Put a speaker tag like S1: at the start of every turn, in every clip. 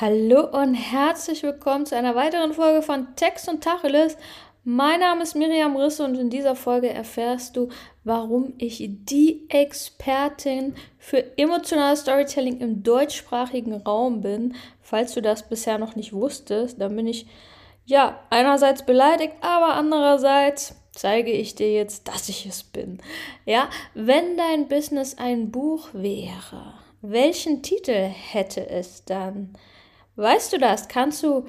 S1: Hallo und herzlich willkommen zu einer weiteren Folge von Text und Tacheles. Mein Name ist Miriam Risse und in dieser Folge erfährst du, warum ich die Expertin für emotionales Storytelling im deutschsprachigen Raum bin. Falls du das bisher noch nicht wusstest, dann bin ich ja einerseits beleidigt, aber andererseits zeige ich dir jetzt, dass ich es bin. Ja, wenn dein Business ein Buch wäre, welchen Titel hätte es dann? Weißt du das? Kannst du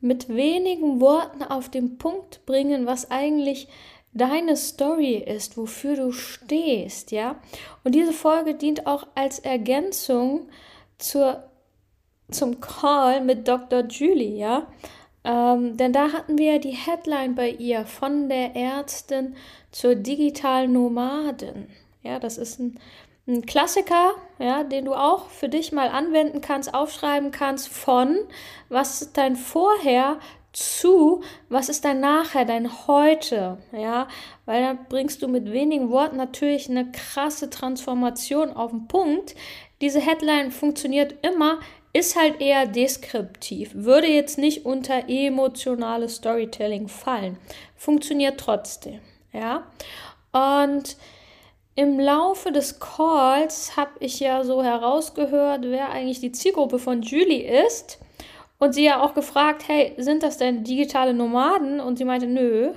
S1: mit wenigen Worten auf den Punkt bringen, was eigentlich deine Story ist, wofür du stehst, ja? Und diese Folge dient auch als Ergänzung zur, zum Call mit Dr. Julie, ja? Ähm, denn da hatten wir die Headline bei ihr von der Ärztin zur digitalen Nomadin. Ja, das ist ein ein Klassiker, ja, den du auch für dich mal anwenden kannst, aufschreiben kannst von was ist dein Vorher zu, was ist dein Nachher, dein Heute, ja, weil dann bringst du mit wenigen Worten natürlich eine krasse Transformation auf den Punkt. Diese Headline funktioniert immer, ist halt eher deskriptiv, würde jetzt nicht unter emotionales Storytelling fallen, funktioniert trotzdem, ja, und im Laufe des Calls habe ich ja so herausgehört, wer eigentlich die Zielgruppe von Julie ist. Und sie ja auch gefragt, hey, sind das denn digitale Nomaden? Und sie meinte, nö.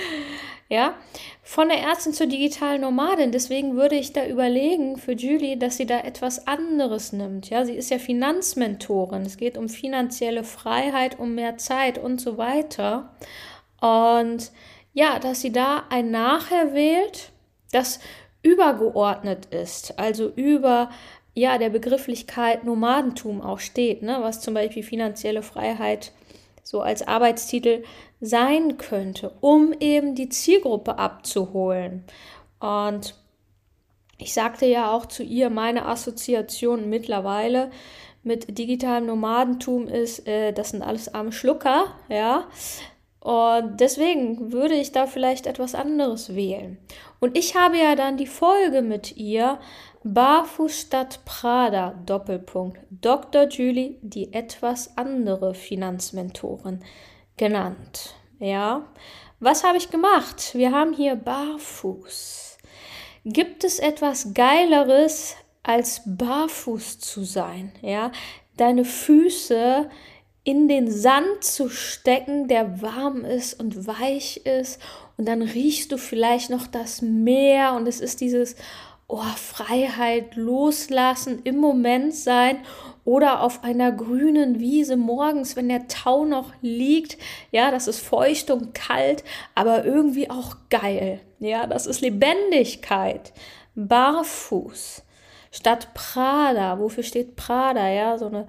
S1: ja, von der Ärztin zur digitalen Nomadin. Deswegen würde ich da überlegen für Julie, dass sie da etwas anderes nimmt. Ja, sie ist ja Finanzmentorin. Es geht um finanzielle Freiheit, um mehr Zeit und so weiter. Und ja, dass sie da ein Nachher wählt, das übergeordnet ist, also über ja der Begrifflichkeit Nomadentum auch steht, ne, was zum Beispiel finanzielle Freiheit so als Arbeitstitel sein könnte, um eben die Zielgruppe abzuholen. Und ich sagte ja auch zu ihr, meine Assoziation mittlerweile mit digitalem Nomadentum ist, äh, das sind alles arme Schlucker, ja. Und deswegen würde ich da vielleicht etwas anderes wählen. Und ich habe ja dann die Folge mit ihr Barfuß statt Prada Doppelpunkt Dr. Julie, die etwas andere Finanzmentorin genannt. Ja, was habe ich gemacht? Wir haben hier Barfuß. Gibt es etwas Geileres als barfuß zu sein? Ja, deine Füße in den Sand zu stecken, der warm ist und weich ist. Und dann riechst du vielleicht noch das Meer und es ist dieses oh, Freiheit, loslassen, im Moment sein oder auf einer grünen Wiese morgens, wenn der Tau noch liegt. Ja, das ist feucht und kalt, aber irgendwie auch geil. Ja, das ist Lebendigkeit. Barfuß. Statt Prada. Wofür steht Prada? Ja, so eine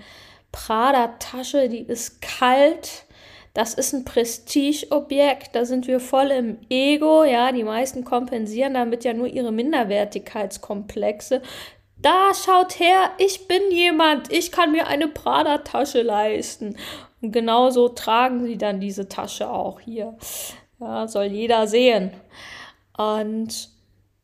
S1: Prada-Tasche, die ist kalt. Das ist ein Prestigeobjekt, da sind wir voll im Ego, ja, die meisten kompensieren damit ja nur ihre Minderwertigkeitskomplexe. Da schaut her, ich bin jemand, ich kann mir eine Prada-Tasche leisten. Und genauso tragen sie dann diese Tasche auch hier. Ja, soll jeder sehen. Und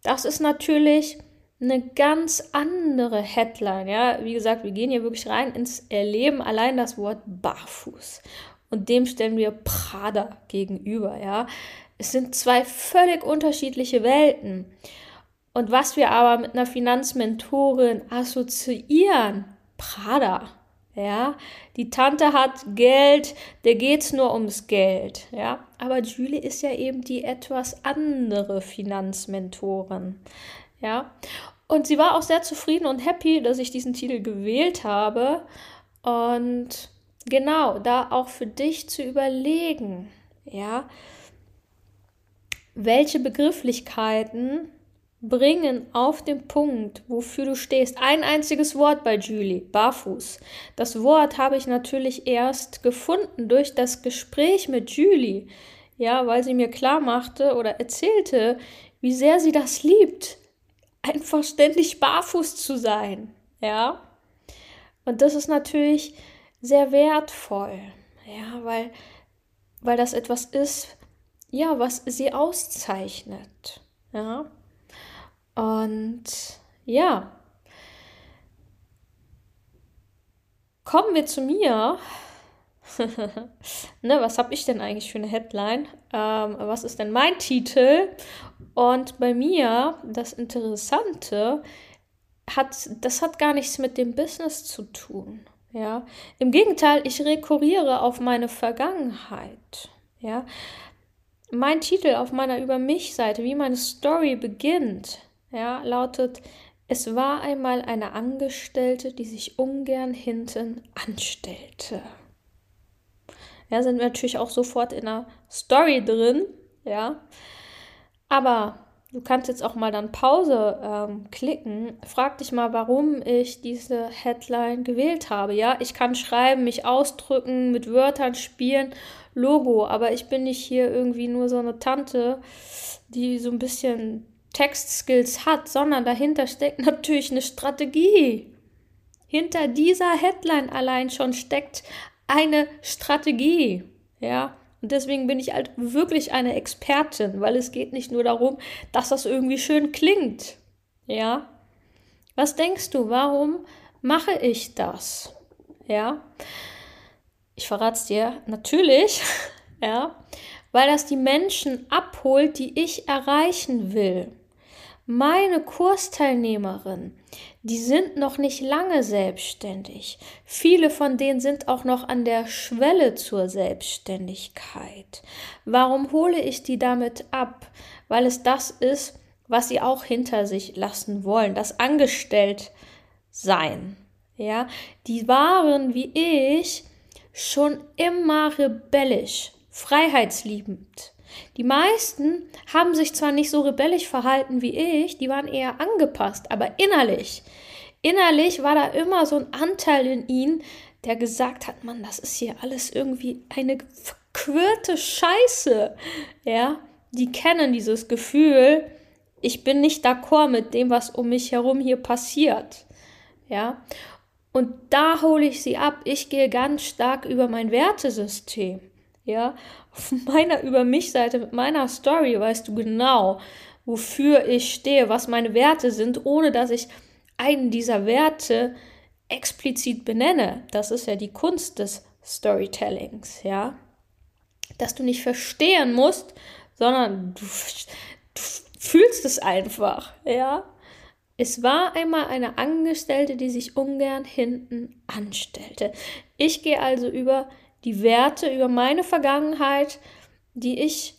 S1: das ist natürlich eine ganz andere Headline. Ja, wie gesagt, wir gehen hier wirklich rein ins Erleben. Allein das Wort barfuß. Und dem stellen wir Prada gegenüber. Ja, es sind zwei völlig unterschiedliche Welten. Und was wir aber mit einer Finanzmentorin assoziieren, Prada. Ja, die Tante hat Geld, der geht's nur ums Geld, ja. Aber Julie ist ja eben die etwas andere Finanzmentorin. Ja. Und sie war auch sehr zufrieden und happy, dass ich diesen Titel gewählt habe. Und genau, da auch für dich zu überlegen, ja, welche Begrifflichkeiten bringen auf den Punkt, wofür du stehst. Ein einziges Wort bei Julie, barfuß. Das Wort habe ich natürlich erst gefunden durch das Gespräch mit Julie, ja, weil sie mir klar machte oder erzählte, wie sehr sie das liebt, einfach ständig barfuß zu sein. Ja. Und das ist natürlich sehr wertvoll. Ja, weil, weil das etwas ist, ja, was sie auszeichnet. Ja. Und ja. kommen wir zu mir. ne, was habe ich denn eigentlich für eine Headline? Ähm, was ist denn mein Titel? Und bei mir, das Interessante, hat, das hat gar nichts mit dem Business zu tun. Ja, im Gegenteil, ich rekurriere auf meine Vergangenheit. Ja, mein Titel auf meiner Über mich-Seite, wie meine Story beginnt, ja, lautet: Es war einmal eine Angestellte, die sich ungern hinten anstellte. Ja, sind wir natürlich auch sofort in der Story drin, ja. Aber du kannst jetzt auch mal dann Pause ähm, klicken. Frag dich mal, warum ich diese Headline gewählt habe. Ja, ich kann schreiben, mich ausdrücken, mit Wörtern spielen, Logo, aber ich bin nicht hier irgendwie nur so eine Tante, die so ein bisschen Textskills hat, sondern dahinter steckt natürlich eine Strategie. Hinter dieser Headline allein schon steckt eine Strategie. Ja, und deswegen bin ich halt wirklich eine Expertin, weil es geht nicht nur darum, dass das irgendwie schön klingt. Ja? Was denkst du, warum mache ich das? Ja? Ich verrate es dir natürlich, ja, weil das die Menschen abholt, die ich erreichen will. Meine Kursteilnehmerinnen, die sind noch nicht lange selbstständig. Viele von denen sind auch noch an der Schwelle zur Selbstständigkeit. Warum hole ich die damit ab? Weil es das ist, was sie auch hinter sich lassen wollen, das Angestellt sein. Ja, die waren wie ich schon immer rebellisch, freiheitsliebend. Die meisten haben sich zwar nicht so rebellisch verhalten wie ich, die waren eher angepasst, aber innerlich, innerlich war da immer so ein Anteil in ihnen, der gesagt hat, Mann, das ist hier alles irgendwie eine verquirlte Scheiße. Ja, die kennen dieses Gefühl, ich bin nicht d'accord mit dem, was um mich herum hier passiert. Ja, und da hole ich sie ab. Ich gehe ganz stark über mein Wertesystem. Ja, auf meiner Über mich Seite mit meiner Story weißt du genau, wofür ich stehe, was meine Werte sind, ohne dass ich einen dieser Werte explizit benenne. Das ist ja die Kunst des Storytellings, ja. Dass du nicht verstehen musst, sondern du, du fühlst es einfach, ja. Es war einmal eine Angestellte, die sich ungern hinten anstellte. Ich gehe also über die Werte, über meine Vergangenheit, die ich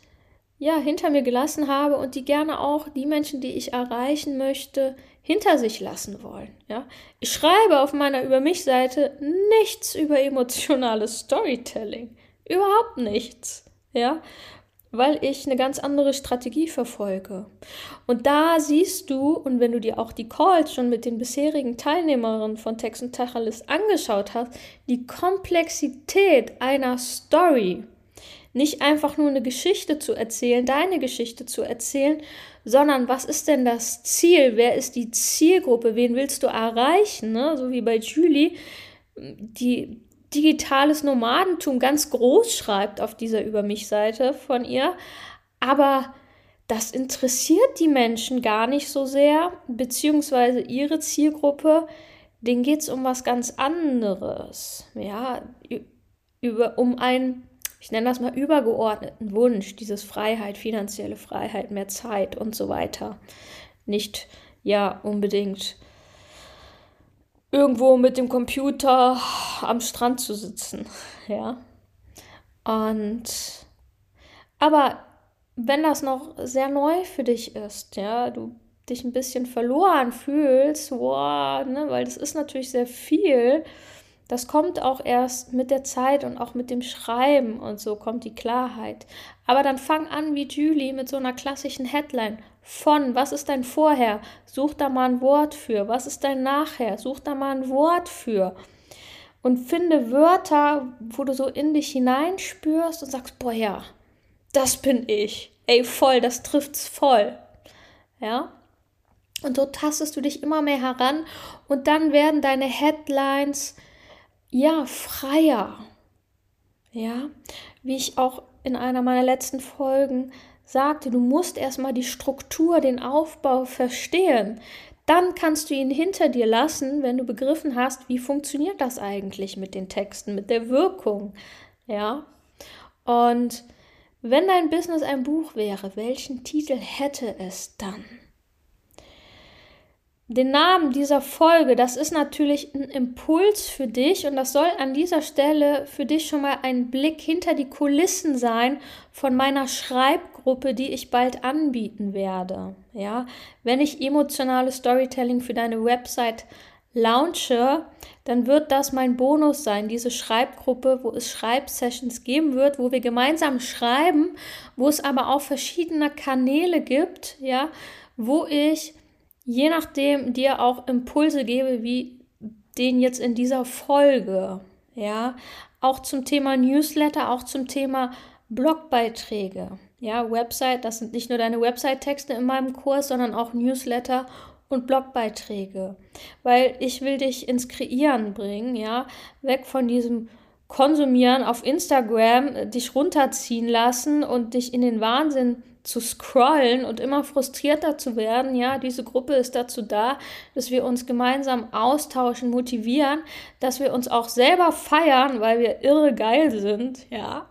S1: ja hinter mir gelassen habe und die gerne auch die Menschen, die ich erreichen möchte, hinter sich lassen wollen. Ja? Ich schreibe auf meiner Über mich Seite nichts über emotionales Storytelling. Überhaupt nichts. Ja? Weil ich eine ganz andere Strategie verfolge. Und da siehst du, und wenn du dir auch die Calls schon mit den bisherigen Teilnehmerinnen von Text und Tacheles angeschaut hast, die Komplexität einer Story. Nicht einfach nur eine Geschichte zu erzählen, deine Geschichte zu erzählen, sondern was ist denn das Ziel? Wer ist die Zielgruppe? Wen willst du erreichen? Ne? So wie bei Julie, die digitales Nomadentum ganz groß schreibt auf dieser Über mich-Seite von ihr. Aber das interessiert die Menschen gar nicht so sehr, beziehungsweise ihre Zielgruppe, denen geht es um was ganz anderes. Ja, über, um einen, ich nenne das mal übergeordneten Wunsch, dieses Freiheit, finanzielle Freiheit, mehr Zeit und so weiter. Nicht ja unbedingt irgendwo mit dem Computer am Strand zu sitzen, ja. Und aber wenn das noch sehr neu für dich ist, ja, du dich ein bisschen verloren fühlst, wow, ne, weil das ist natürlich sehr viel. Das kommt auch erst mit der Zeit und auch mit dem Schreiben und so kommt die Klarheit. Aber dann fang an wie Julie mit so einer klassischen Headline von, was ist dein Vorher? Such da mal ein Wort für. Was ist dein Nachher? Such da mal ein Wort für. Und finde Wörter, wo du so in dich hineinspürst und sagst, boah ja, das bin ich. Ey, voll, das trifft's voll. Ja? Und so tastest du dich immer mehr heran und dann werden deine Headlines ja freier. Ja, wie ich auch in einer meiner letzten Folgen sagte, du musst erstmal die Struktur, den Aufbau verstehen. dann kannst du ihn hinter dir lassen, wenn du begriffen hast, wie funktioniert das eigentlich mit den Texten, mit der Wirkung. Ja. Und wenn dein Business ein Buch wäre, welchen Titel hätte es dann? Den Namen dieser Folge, das ist natürlich ein Impuls für dich und das soll an dieser Stelle für dich schon mal ein Blick hinter die Kulissen sein von meiner Schreibgruppe, die ich bald anbieten werde. Ja, wenn ich emotionales Storytelling für deine Website launche, dann wird das mein Bonus sein, diese Schreibgruppe, wo es Schreibsessions geben wird, wo wir gemeinsam schreiben, wo es aber auch verschiedene Kanäle gibt, ja, wo ich je nachdem dir auch Impulse gebe, wie den jetzt in dieser Folge. Ja, auch zum Thema Newsletter, auch zum Thema Blogbeiträge. Ja, Website, das sind nicht nur deine Website-Texte in meinem Kurs, sondern auch Newsletter und Blogbeiträge. Weil ich will dich ins Kreieren bringen, ja, weg von diesem Konsumieren auf Instagram, dich runterziehen lassen und dich in den Wahnsinn zu scrollen und immer frustrierter zu werden. Ja, diese Gruppe ist dazu da, dass wir uns gemeinsam austauschen, motivieren, dass wir uns auch selber feiern, weil wir irre geil sind. Ja,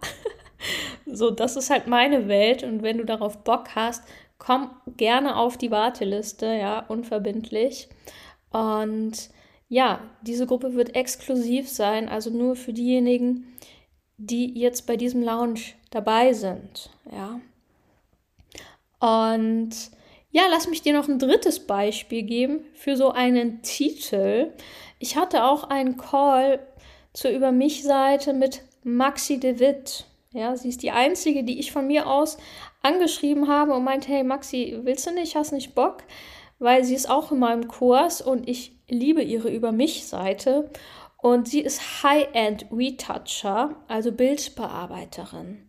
S1: so, das ist halt meine Welt und wenn du darauf Bock hast, komm gerne auf die Warteliste, ja, unverbindlich. Und ja, diese Gruppe wird exklusiv sein, also nur für diejenigen, die jetzt bei diesem Lounge dabei sind, ja. Und ja, lass mich dir noch ein drittes Beispiel geben für so einen Titel. Ich hatte auch einen Call zur Über mich Seite mit Maxi de Witt. Ja, sie ist die einzige, die ich von mir aus angeschrieben habe und meinte, hey Maxi, willst du nicht, hast nicht Bock? Weil sie ist auch in meinem Kurs und ich liebe ihre Über mich Seite und sie ist High-End Retoucher, also Bildbearbeiterin.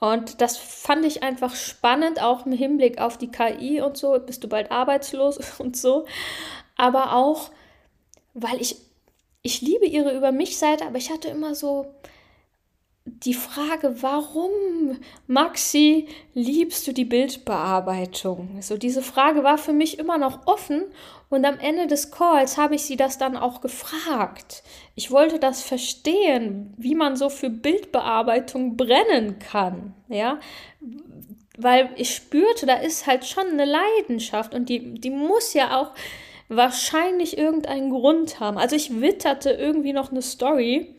S1: Und das fand ich einfach spannend, auch im Hinblick auf die KI und so, bist du bald arbeitslos und so. Aber auch, weil ich, ich liebe ihre Über mich Seite, aber ich hatte immer so, die Frage, warum, Maxi, liebst du die Bildbearbeitung? So, diese Frage war für mich immer noch offen und am Ende des Calls habe ich sie das dann auch gefragt. Ich wollte das verstehen, wie man so für Bildbearbeitung brennen kann, ja, weil ich spürte, da ist halt schon eine Leidenschaft und die, die muss ja auch wahrscheinlich irgendeinen Grund haben. Also ich witterte irgendwie noch eine Story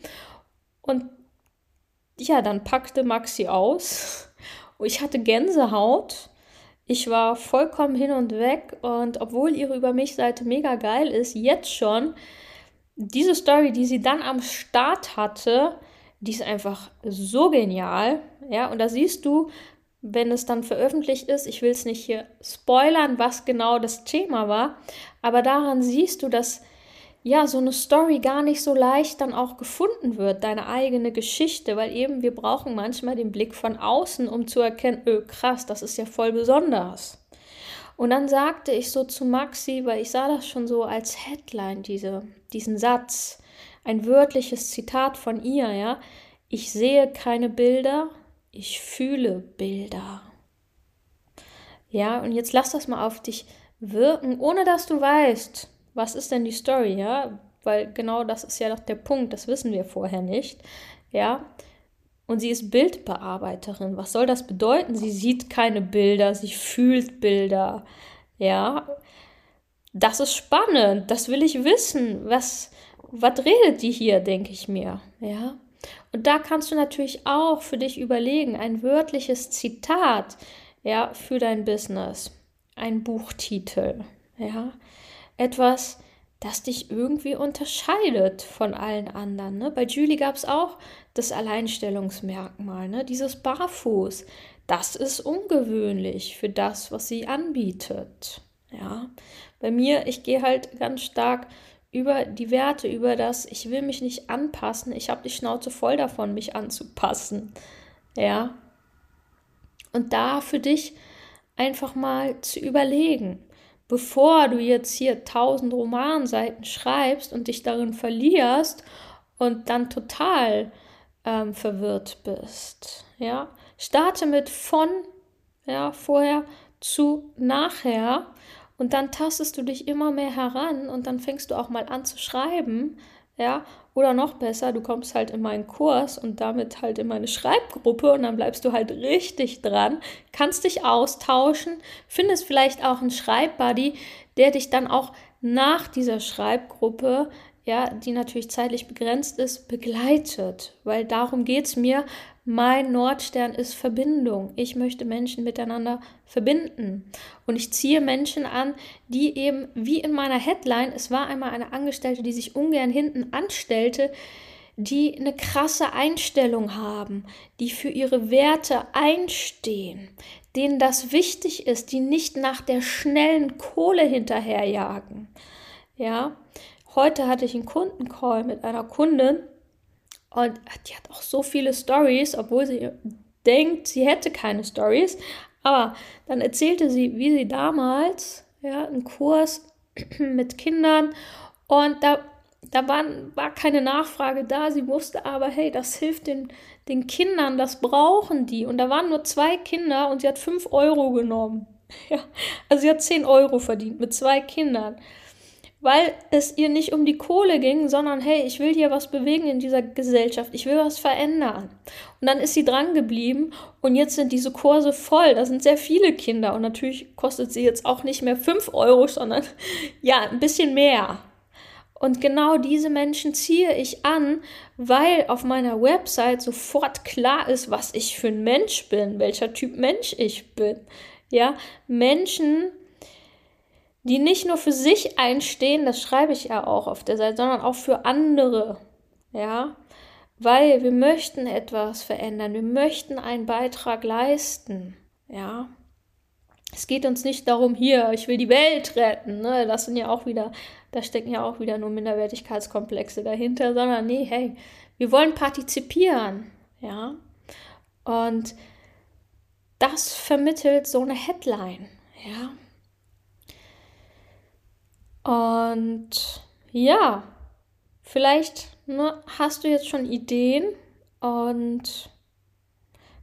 S1: und ja, dann packte Maxi aus. Ich hatte Gänsehaut. Ich war vollkommen hin und weg. Und obwohl ihre Über mich Seite mega geil ist, jetzt schon, diese Story, die sie dann am Start hatte, die ist einfach so genial. Ja, und da siehst du, wenn es dann veröffentlicht ist, ich will es nicht hier spoilern, was genau das Thema war, aber daran siehst du, dass ja, so eine Story gar nicht so leicht dann auch gefunden wird, deine eigene Geschichte, weil eben wir brauchen manchmal den Blick von außen, um zu erkennen, öh, krass, das ist ja voll besonders. Und dann sagte ich so zu Maxi, weil ich sah das schon so als Headline, diese, diesen Satz, ein wörtliches Zitat von ihr, ja, ich sehe keine Bilder, ich fühle Bilder. Ja, und jetzt lass das mal auf dich wirken, ohne dass du weißt, was ist denn die Story, ja? Weil genau das ist ja doch der Punkt, das wissen wir vorher nicht, ja? Und sie ist Bildbearbeiterin. Was soll das bedeuten? Sie sieht keine Bilder, sie fühlt Bilder, ja? Das ist spannend, das will ich wissen. Was, was redet die hier, denke ich mir, ja? Und da kannst du natürlich auch für dich überlegen, ein wörtliches Zitat, ja, für dein Business, ein Buchtitel, ja etwas, das dich irgendwie unterscheidet von allen anderen. Ne? Bei Julie gab es auch das Alleinstellungsmerkmal, ne? dieses Barfuß. Das ist ungewöhnlich für das, was sie anbietet. Ja, bei mir, ich gehe halt ganz stark über die Werte, über das, ich will mich nicht anpassen, ich habe die Schnauze voll davon, mich anzupassen. Ja. Und da für dich einfach mal zu überlegen, bevor du jetzt hier tausend Romanseiten schreibst und dich darin verlierst und dann total ähm, verwirrt bist. Ja, starte mit von, ja, vorher zu nachher und dann tastest du dich immer mehr heran und dann fängst du auch mal an zu schreiben, ja, oder noch besser, du kommst halt in meinen Kurs und damit halt in meine Schreibgruppe und dann bleibst du halt richtig dran, kannst dich austauschen, findest vielleicht auch einen Schreibbuddy, der dich dann auch nach dieser Schreibgruppe ja, die natürlich zeitlich begrenzt ist, begleitet. Weil darum geht es mir. Mein Nordstern ist Verbindung. Ich möchte Menschen miteinander verbinden. Und ich ziehe Menschen an, die eben, wie in meiner Headline, es war einmal eine Angestellte, die sich ungern hinten anstellte, die eine krasse Einstellung haben, die für ihre Werte einstehen, denen das wichtig ist, die nicht nach der schnellen Kohle hinterherjagen. Ja, Heute hatte ich einen Kundencall mit einer Kundin und die hat auch so viele Stories, obwohl sie denkt, sie hätte keine Stories. Aber dann erzählte sie, wie sie damals ja, einen Kurs mit Kindern und da, da waren, war keine Nachfrage da. Sie wusste aber, hey, das hilft den, den Kindern, das brauchen die. Und da waren nur zwei Kinder und sie hat fünf Euro genommen. Ja, also sie hat zehn Euro verdient mit zwei Kindern weil es ihr nicht um die Kohle ging, sondern hey, ich will hier was bewegen in dieser Gesellschaft, ich will was verändern. Und dann ist sie dran geblieben und jetzt sind diese Kurse voll, da sind sehr viele Kinder und natürlich kostet sie jetzt auch nicht mehr 5 Euro, sondern ja, ein bisschen mehr. Und genau diese Menschen ziehe ich an, weil auf meiner Website sofort klar ist, was ich für ein Mensch bin, welcher Typ Mensch ich bin. Ja, Menschen, die nicht nur für sich einstehen, das schreibe ich ja auch auf der Seite, sondern auch für andere. Ja, weil wir möchten etwas verändern, wir möchten einen Beitrag leisten. Ja, es geht uns nicht darum, hier, ich will die Welt retten. Ne? Das sind ja auch wieder, da stecken ja auch wieder nur Minderwertigkeitskomplexe dahinter, sondern nee, hey, wir wollen partizipieren. Ja, und das vermittelt so eine Headline. Ja, und ja, vielleicht ne, hast du jetzt schon Ideen und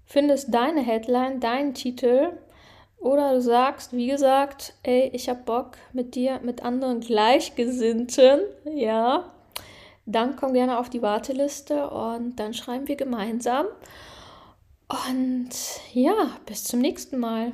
S1: findest deine Headline, deinen Titel oder du sagst, wie gesagt, ey, ich hab Bock mit dir, mit anderen Gleichgesinnten, ja, dann komm gerne auf die Warteliste und dann schreiben wir gemeinsam. Und ja, bis zum nächsten Mal.